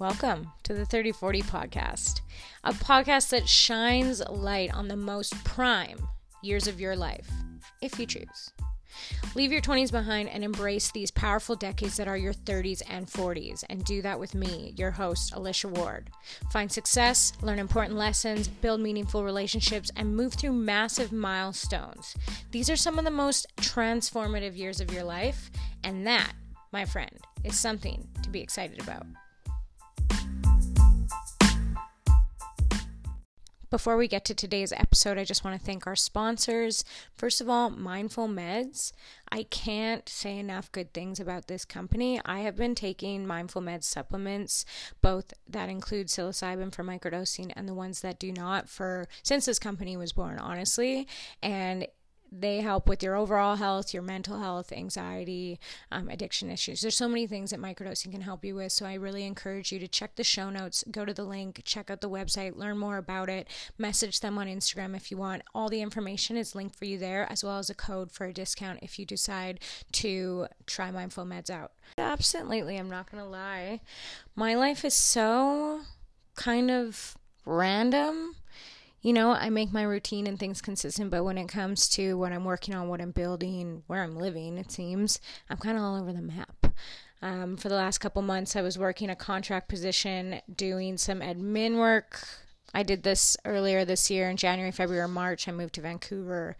Welcome to the 3040 podcast, a podcast that shines light on the most prime years of your life, if you choose. Leave your 20s behind and embrace these powerful decades that are your 30s and 40s, and do that with me, your host, Alicia Ward. Find success, learn important lessons, build meaningful relationships, and move through massive milestones. These are some of the most transformative years of your life, and that, my friend, is something to be excited about. Before we get to today's episode, I just want to thank our sponsors. First of all, Mindful Meds. I can't say enough good things about this company. I have been taking Mindful Meds supplements, both that include psilocybin for microdosing and the ones that do not for since this company was born, honestly. And they help with your overall health, your mental health, anxiety, um, addiction issues. There's so many things that microdosing can help you with. So I really encourage you to check the show notes, go to the link, check out the website, learn more about it, message them on Instagram if you want. All the information is linked for you there, as well as a code for a discount if you decide to try Mindful Meds out. Absent lately, I'm not going to lie. My life is so kind of random you know, I make my routine and things consistent, but when it comes to what I'm working on, what I'm building, where I'm living, it seems I'm kind of all over the map. Um, for the last couple months, I was working a contract position, doing some admin work. I did this earlier this year in January, February, March. I moved to Vancouver.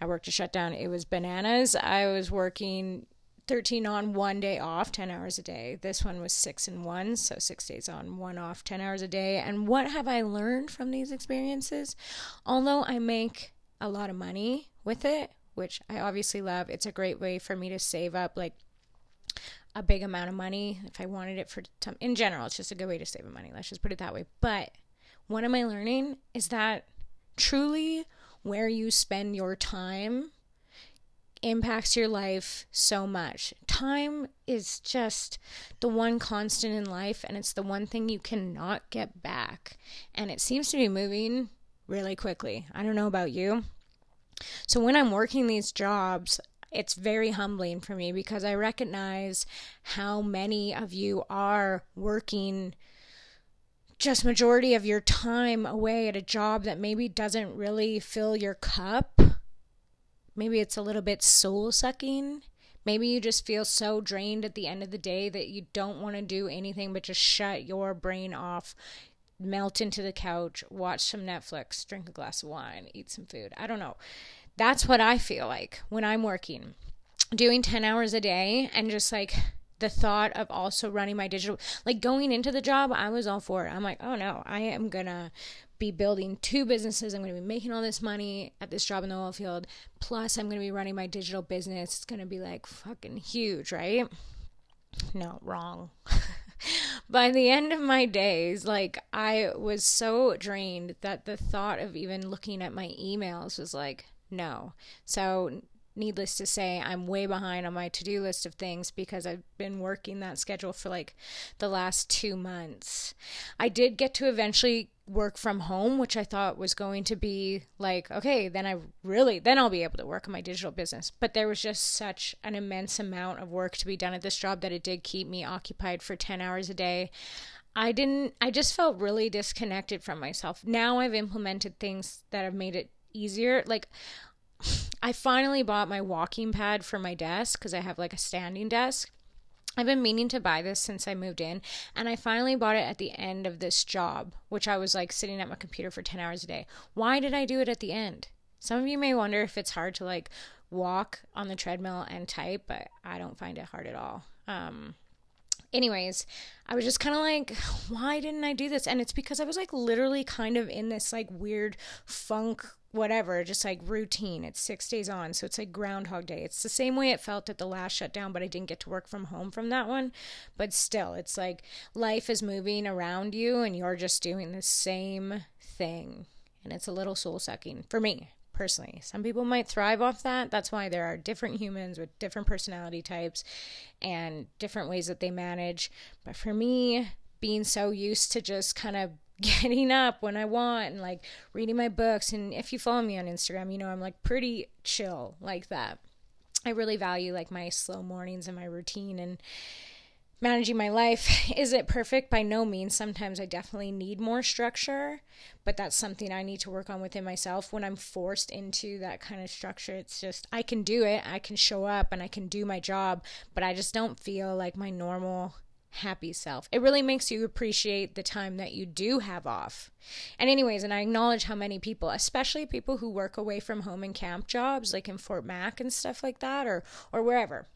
I worked a shutdown. It was bananas. I was working 13 on, one day off, 10 hours a day. This one was six and one, so six days on, one off, 10 hours a day. And what have I learned from these experiences? Although I make a lot of money with it, which I obviously love, it's a great way for me to save up like a big amount of money if I wanted it for some, in general, it's just a good way to save money. Let's just put it that way. But what am I learning is that truly where you spend your time impacts your life so much. Time is just the one constant in life, and it's the one thing you cannot get back. And it seems to be moving really quickly. I don't know about you. So, when I'm working these jobs, it's very humbling for me because I recognize how many of you are working just majority of your time away at a job that maybe doesn't really fill your cup Maybe it's a little bit soul sucking. Maybe you just feel so drained at the end of the day that you don't want to do anything but just shut your brain off, melt into the couch, watch some Netflix, drink a glass of wine, eat some food. I don't know. That's what I feel like when I'm working, doing 10 hours a day and just like the thought of also running my digital like going into the job i was all for it i'm like oh no i am gonna be building two businesses. I'm going to be making all this money at this job in the oil field. Plus, I'm going to be running my digital business. It's going to be like fucking huge, right? No, wrong. By the end of my days, like I was so drained that the thought of even looking at my emails was like, no. So needless to say, I'm way behind on my to do list of things because I've been working that schedule for like the last two months. I did get to eventually work from home, which I thought was going to be like, okay, then I really, then I'll be able to work on my digital business. But there was just such an immense amount of work to be done at this job that it did keep me occupied for 10 hours a day. I didn't, I just felt really disconnected from myself. Now I've implemented things that have made it easier. Like, I finally bought my walking pad for my desk because I have like a standing desk. I've been meaning to buy this since I moved in, and I finally bought it at the end of this job, which I was like sitting at my computer for 10 hours a day. Why did I do it at the end? Some of you may wonder if it's hard to like walk on the treadmill and type, but I don't find it hard at all. Um, anyways, I was just kind of like, why didn't I do this? And it's because I was like literally kind of in this like weird funk, whatever, just like routine. It's six days on, so it's like Groundhog Day. It's the same way it felt at the last shutdown, but I didn't get to work from home from that one. But still, it's like life is moving around you and you're just doing the same thing. And it's a little soul sucking for me personally. Some people might thrive off that. That's why there are different humans with different personality types and different ways that they manage. But for me, being so used to just kind of getting up when I want and like reading my books. And if you follow me on Instagram, you know I'm like pretty chill like that. I really value like my slow mornings and my routine. And managing my life. Is it perfect? By no means. Sometimes I definitely need more structure, but that's something I need to work on within myself. When I'm forced into that kind of structure, it's just I can do it, I can show up and I can do my job, but I just don't feel like my normal happy self. It really makes you appreciate the time that you do have off. And, anyways, and I acknowledge how many people, especially people who work away from home in camp jobs, like in Fort Mac and stuff like that, or or wherever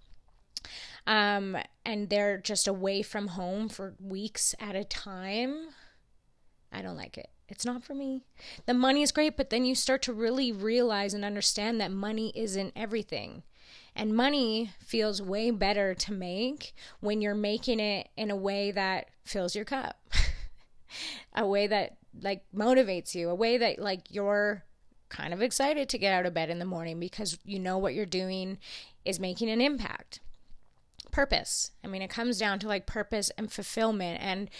um, and they're just away from home for weeks at a time. I don't like it. It's not for me. The money is great, but then you start to really realize and understand that money isn't everything. And money feels way better to make when you're making it in a way that fills your cup. a way that like motivates you, a way that like you're kind of excited to get out of bed in the morning because you know what you're doing is making an impact purpose. I mean, it comes down to like purpose and fulfillment. And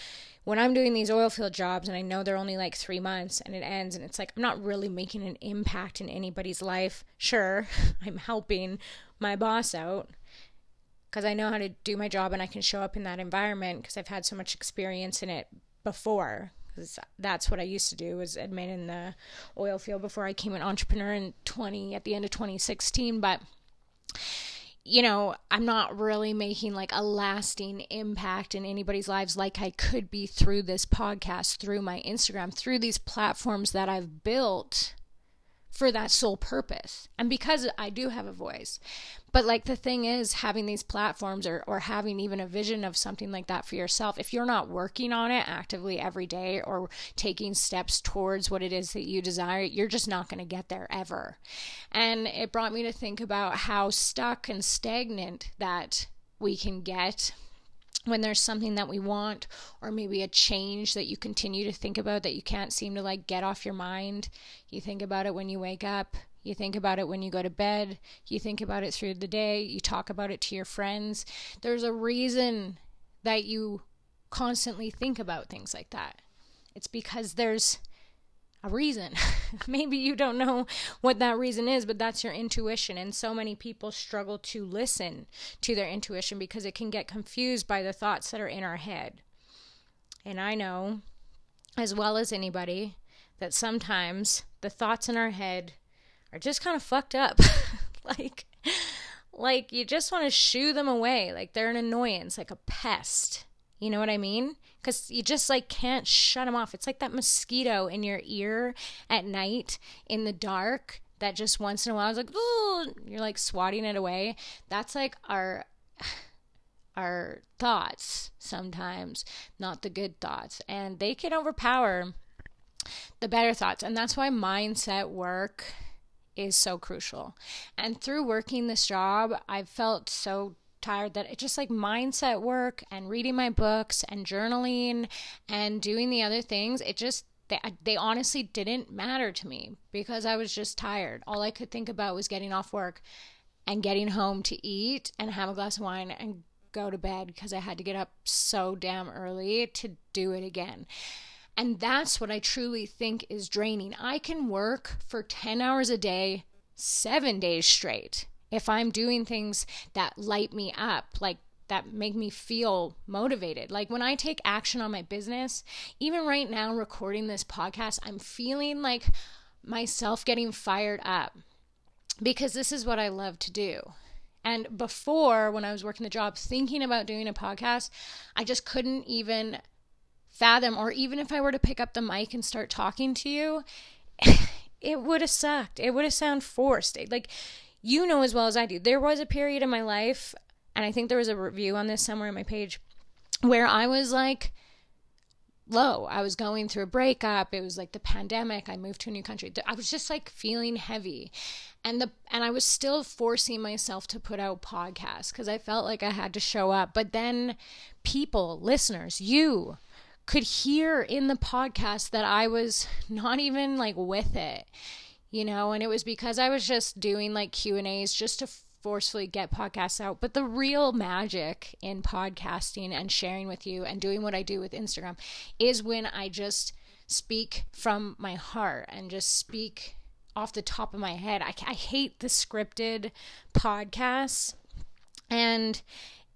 when I'm doing these oil field jobs and I know they're only like three months and it ends, and it's like I'm not really making an impact in anybody's life. Sure, I'm helping my boss out because I know how to do my job and I can show up in that environment because I've had so much experience in it before. Because that's what I used to do was admin in the oil field before I became an entrepreneur in 20 at the end of 2016. But you know, I'm not really making like a lasting impact in anybody's lives like I could be through this podcast, through my Instagram, through these platforms that I've built for that sole purpose. And because I do have a voice. But like the thing is having these platforms or or having even a vision of something like that for yourself, if you're not working on it actively every day or taking steps towards what it is that you desire, you're just not going to get there ever. And it brought me to think about how stuck and stagnant that we can get when there's something that we want or maybe a change that you continue to think about that you can't seem to like get off your mind. You think about it when you wake up. You think about it when you go to bed. You think about it through the day. You talk about it to your friends. There's a reason that you constantly think about things like that. It's because there's a reason. Maybe you don't know what that reason is, but that's your intuition. And so many people struggle to listen to their intuition because it can get confused by the thoughts that are in our head. And I know, as well as anybody, that sometimes the thoughts in our head are just kind of fucked up. like, like you just want to shoo them away. Like they're an annoyance, like a pest. You know what I mean? Because you just like can't shut them off. It's like that mosquito in your ear at night in the dark that just once in a while is like, you're like swatting it away. That's like our our thoughts sometimes, not the good thoughts, and they can overpower the better thoughts. And that's why mindset work is so crucial. And through working this job, I've felt so tired that it just like mindset work and reading my books and journaling and doing the other things, it just they, they honestly didn't matter to me because I was just tired. All I could think about was getting off work and getting home to eat and have a glass of wine and go to bed because I had to get up so damn early to do it again. And that's what I truly think is draining. I can work for 10 hours a day, seven days straight if I'm doing things that light me up, like that make me feel motivated. Like when I take action on my business, even right now recording this podcast, I'm feeling like myself getting fired up because this is what I love to do. And before, when I was working the job, thinking about doing a podcast, I just couldn't even fathom, or even if I were to pick up the mic and start talking to you, it would have sucked. It would have sounded forced. Like you know as well as I do, there was a period in my life, and I think there was a review on this somewhere on my page, where I was like low. I was going through a breakup. It was like the pandemic. I moved to a new country. I was just like feeling heavy. And the and I was still forcing myself to put out podcasts because I felt like I had to show up. But then people, listeners, you could hear in the podcast that I was not even like with it you know, and it was because I was just doing like Q&As just to forcefully get podcasts out. But the real magic in podcasting and sharing with you and doing what I do with Instagram is when I just speak from my heart and just speak off the top of my head. I, I hate the scripted podcasts. And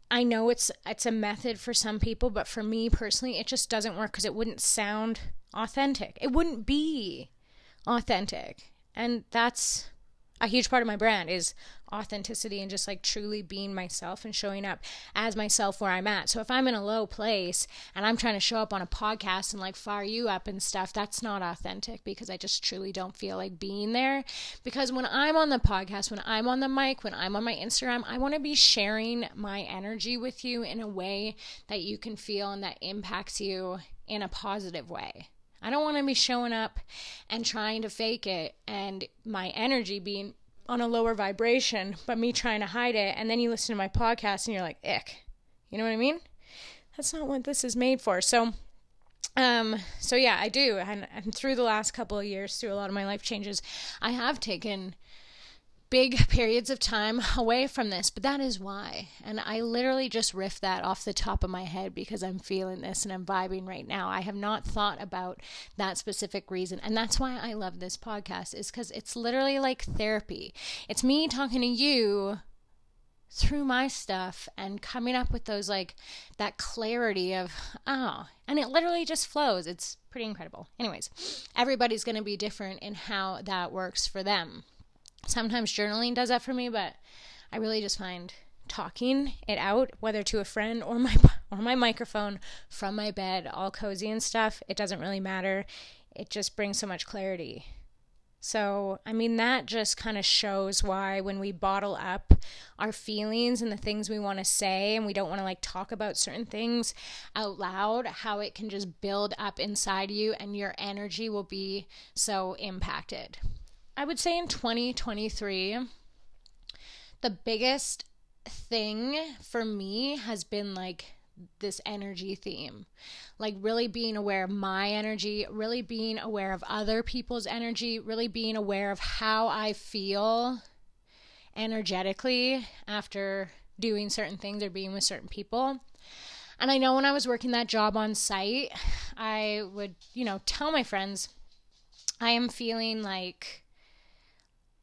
I know it's it's a method for some people, but for me personally, it just doesn't work because it wouldn't sound authentic. It wouldn't be authentic. And that's a huge part of my brand is authenticity and just like truly being myself and showing up as myself where I'm at. So if I'm in a low place and I'm trying to show up on a podcast and like fire you up and stuff, that's not authentic because I just truly don't feel like being there. Because when I'm on the podcast, when I'm on the mic, when I'm on my Instagram, I want to be sharing my energy with you in a way that you can feel and that impacts you in a positive way. I don't want to be showing up and trying to fake it and my energy being on a lower vibration, but me trying to hide it. And then you listen to my podcast and you're like, ick. You know what I mean? That's not what this is made for. So, um, so yeah, I do. And, and through the last couple of years, through a lot of my life changes, I have taken big periods of time away from this, but that is why. And I literally just riff that off the top of my head because I'm feeling this and I'm vibing right now. I have not thought about that specific reason. And that's why I love this podcast is cuz it's literally like therapy. It's me talking to you through my stuff and coming up with those like that clarity of oh and it literally just flows it's pretty incredible anyways everybody's going to be different in how that works for them Sometimes journaling does that for me, but I really just find talking it out, whether to a friend or my or my microphone from my bed, all cozy and stuff, it doesn't really matter. It just brings so much clarity. So, I mean, that just kind of shows why when we bottle up our feelings and the things we want to say and we don't want to like talk about certain things out loud, how it can just build up inside you and your energy will be so impacted. I would say in 2023, the biggest thing for me has been like this energy theme. Like, really being aware of my energy, really being aware of other people's energy, really being aware of how I feel energetically after doing certain things or being with certain people. And I know when I was working that job on site, I would, you know, tell my friends, I am feeling like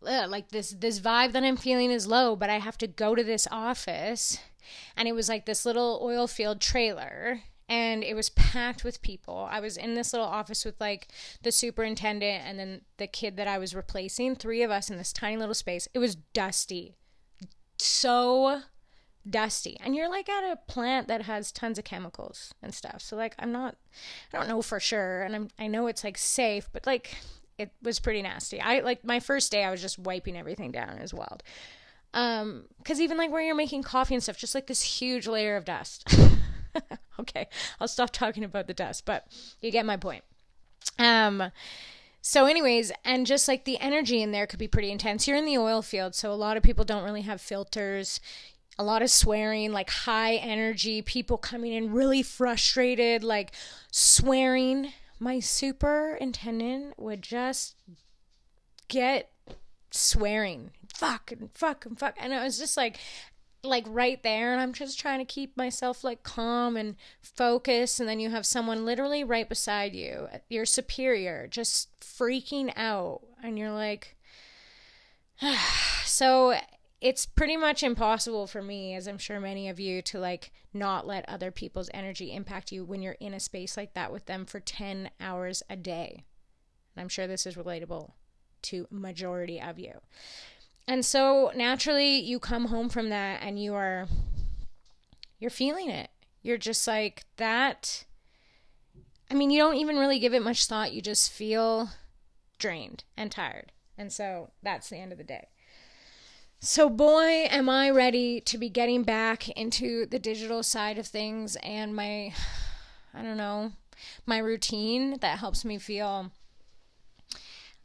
like this this vibe that I'm feeling is low, but I have to go to this office and it was like this little oil field trailer and it was packed with people. I was in this little office with like the superintendent and then the kid that I was replacing, three of us in this tiny little space. It was dusty. So dusty. And you're like at a plant that has tons of chemicals and stuff. So like I'm not I don't know for sure and I'm I know it's like safe, but like it was pretty nasty. I like my first day I was just wiping everything down. It was wild. Um, cause even like where you're making coffee and stuff, just like this huge layer of dust. okay, I'll stop talking about the dust, but you get my point. Um, so, anyways, and just like the energy in there could be pretty intense. You're in the oil field, so a lot of people don't really have filters. A lot of swearing, like high energy, people coming in really frustrated, like swearing my superintendent would just get swearing. Fuck and fuck and fuck. And it was just like like right there and I'm just trying to keep myself like calm and focused. And then you have someone literally right beside you your superior just freaking out. And you're like so it's pretty much impossible for me as i'm sure many of you to like not let other people's energy impact you when you're in a space like that with them for 10 hours a day. And i'm sure this is relatable to majority of you. And so naturally you come home from that and you are you're feeling it. You're just like that. I mean you don't even really give it much thought. You just feel drained and tired. And so that's the end of the day so, boy, am I ready to be getting back into the digital side of things and my, I don't know, my routine that helps me feel,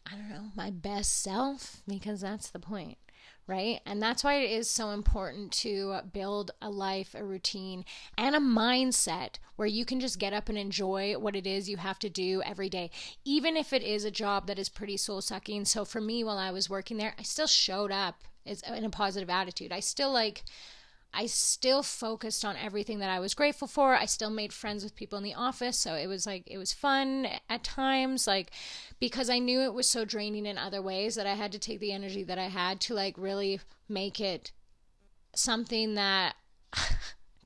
I don't know, my best self, because that's the point, right? And that's why it is so important to build a life, a routine, and a mindset where you can just get up and enjoy what it is you have to do every day, even if it is a job that is pretty soul sucking. So, for me, while I was working there, I still showed up is in a positive attitude. I still like I still focused on everything that I was grateful for. I still made friends with people in the office, so it was like it was fun at times like because I knew it was so draining in other ways that I had to take the energy that I had to like really make it something that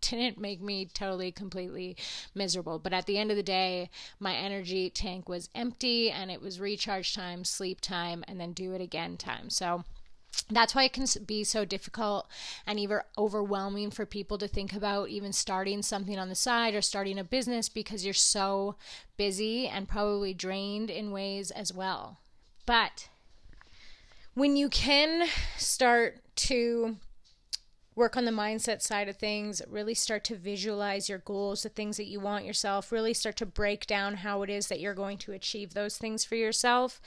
didn't make me totally, completely miserable. But at the end of the day, my energy tank was empty and it was recharge time, sleep time, and then do it again time. So, that's why it can be so difficult and even overwhelming for people to think about even starting something on the side or starting a business because you're so busy and probably drained in ways as well. But when you can start to work on the mindset side of things, really start to visualize your goals, the things that you want yourself, really start to break down how it is that you're going to achieve those things for yourself,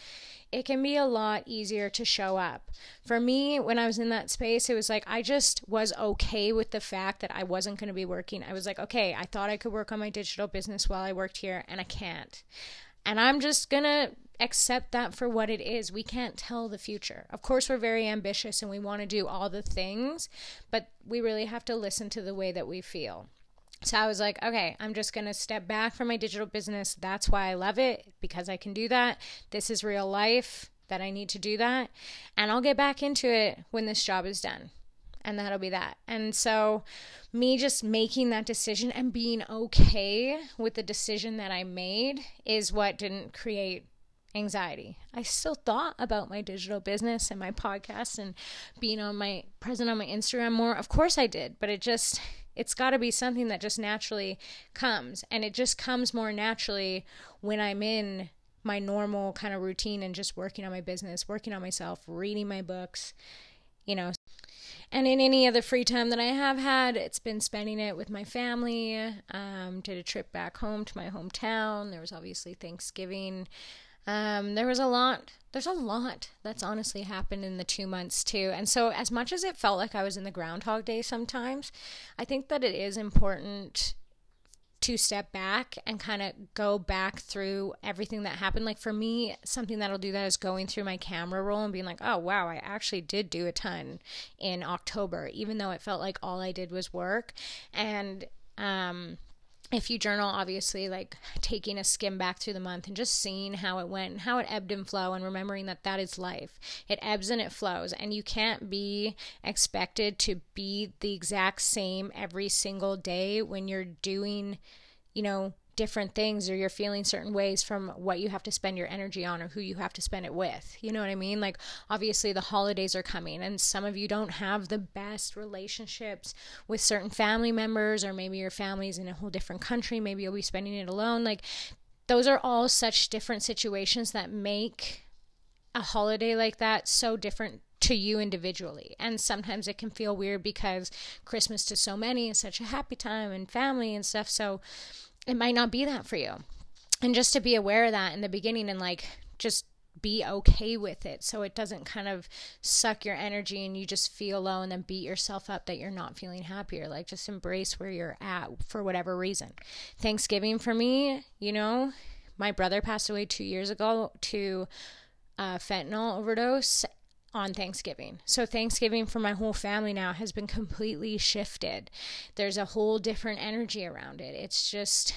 it can be a lot easier to show up. For me, when I was in that space, it was like I just was okay with the fact that I wasn't going to be working. I was like, okay, I thought I could work on my digital business while I worked here, and I can't. And I'm just going to accept that for what it is. We can't tell the future. Of course, we're very ambitious and we want to do all the things, but we really have to listen to the way that we feel. So I was like, okay, I'm just going to step back from my digital business. That's why I love it because I can do that. This is real life that I need to do that. And I'll get back into it when this job is done. And that'll be that. And so, me just making that decision and being okay with the decision that I made is what didn't create anxiety. I still thought about my digital business and my podcast and being on my present on my Instagram more. Of course I did, but it just it's got to be something that just naturally comes and it just comes more naturally when I'm in my normal kind of routine and just working on my business, working on myself, reading my books, you know. And in any other free time that I have had, it's been spending it with my family. Um, did a trip back home to my hometown. There was obviously Thanksgiving. Um, there was a lot, there's a lot that's honestly happened in the two months too. And so, as much as it felt like I was in the Groundhog Day sometimes, I think that it is important to step back and kind of go back through everything that happened. Like for me, something that'll do that is going through my camera roll and being like, oh, wow, I actually did do a ton in October, even though it felt like all I did was work. And, um, if you journal, obviously, like taking a skim back through the month and just seeing how it went and how it ebbed and flowed, and remembering that that is life. It ebbs and it flows, and you can't be expected to be the exact same every single day when you're doing, you know, different things or you're feeling certain ways from what you have to spend your energy on or who you have to spend it with. You know what I mean? Like, obviously, the holidays are coming, and some of you don't have the best relationships with certain family members, or maybe your family's in a whole different country. Maybe you'll be spending it alone. Like, those are all such different situations that make a holiday like that so different to you individually. And sometimes it can feel weird because Christmas to so many is such a happy time and family and stuff. So, it might not be that for you. And just to be aware of that in the beginning and like just be okay with it so it doesn't kind of suck your energy and you just feel low and then beat yourself up that you're not feeling happier. Like just embrace where you're at for whatever reason. Thanksgiving for me, you know, my brother passed away two years ago to uh, fentanyl overdose on Thanksgiving. So Thanksgiving for my whole family now has been completely shifted. There's a whole different energy around it. It's just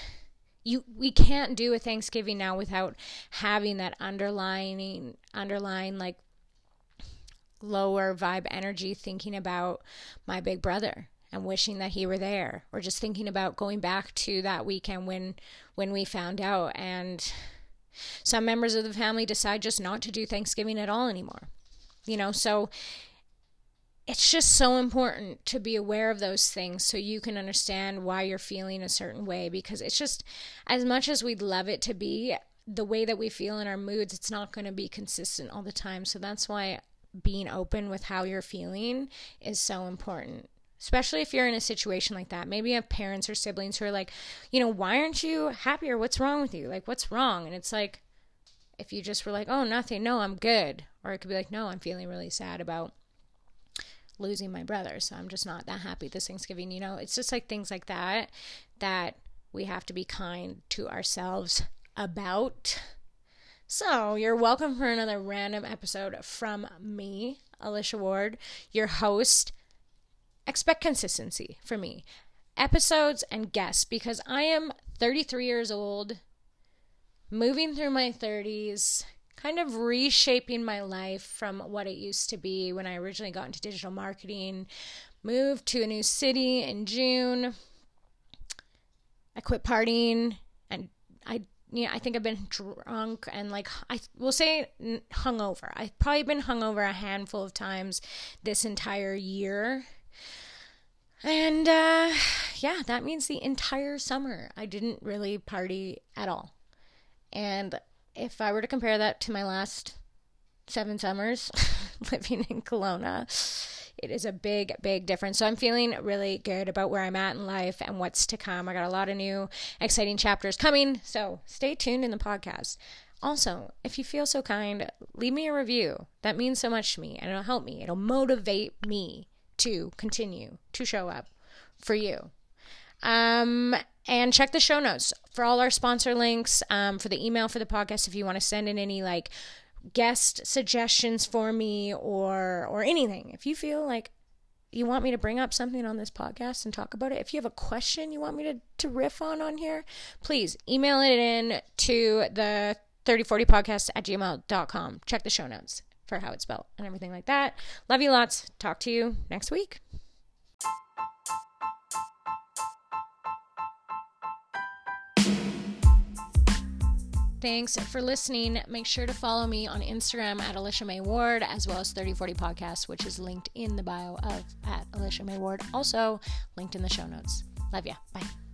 you we can't do a Thanksgiving now without having that underlying underlying like lower vibe energy thinking about my big brother and wishing that he were there or just thinking about going back to that weekend when when we found out and some members of the family decide just not to do Thanksgiving at all anymore you know, so it's just so important to be aware of those things so you can understand why you're feeling a certain way because it's just as much as we'd love it to be the way that we feel in our moods it's not going to be consistent all the time. So that's why being open with how you're feeling is so important especially if you're in a situation like that. Maybe you have parents or siblings who are like you know why aren't you happier? What's wrong with you? Like what's wrong? And it's like if you just were like, oh, nothing, no, I'm good. Or it could be like, no, I'm feeling really sad about losing my brother. So I'm just not that happy this Thanksgiving. You know, it's just like things like that that we have to be kind to ourselves about. So you're welcome for another random episode from me, Alicia Ward, your host. Expect consistency for me. Episodes and guests because I am 33 years old moving through my 30s, kind of reshaping my life from what it used to be when I originally got into digital marketing, moved to a new city in June, I quit partying and I you know, I think I've been drunk and like I will say hungover. I've probably been hungover a handful of times this entire year. And uh, yeah, that means the entire summer I didn't really party at all. And if I were to compare that to my last seven summers living in Kelowna, it is a big, big difference. So I'm feeling really good about where I'm at in life and what's to come. I got a lot of new exciting chapters coming. So stay tuned in the podcast. Also, if you feel so kind, leave me a review. That means so much to me and it'll help me. It'll motivate me to continue to show up for you. Um, and check the show notes for all our sponsor links, um, for the email for the podcast if you want to send in any like guest suggestions for me or or anything. If you feel like you want me to bring up something on this podcast and talk about it, if you have a question you want me to, to riff on on here, please email it in to the 3040podcast at gmail.com. Check the show notes for how it's spelled and everything like that. Love you lots. Talk to you next week. Thanks for listening. Make sure to follow me on Instagram at Alicia May Ward as well as 3040 Podcast, which is linked in the bio of at Alicia May Ward. Also linked in the show notes. Love ya. Bye.